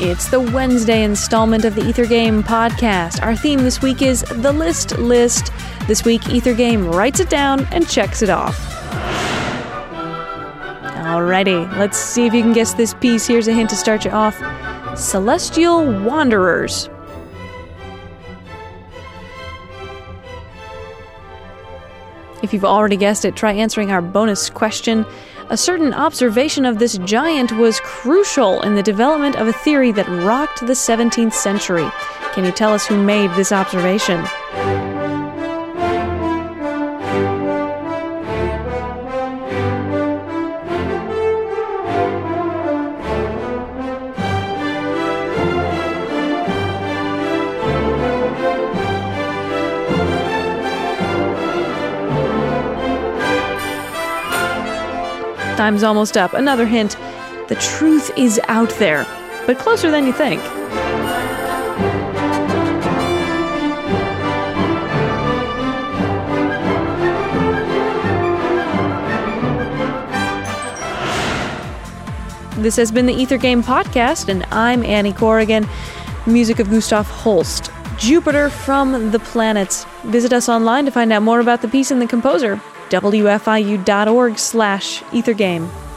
It's the Wednesday installment of the Ether Game podcast. Our theme this week is the list list. This week, Ether Game writes it down and checks it off. Alrighty, let's see if you can guess this piece. Here's a hint to start you off Celestial Wanderers. If you've already guessed it, try answering our bonus question. A certain observation of this giant was crucial in the development of a theory that rocked the 17th century. Can you tell us who made this observation? Time's almost up. Another hint the truth is out there, but closer than you think. This has been the Ether Game Podcast, and I'm Annie Corrigan. Music of Gustav Holst. Jupiter from the Planets. Visit us online to find out more about the piece and the composer wfiu.org slash ethergame.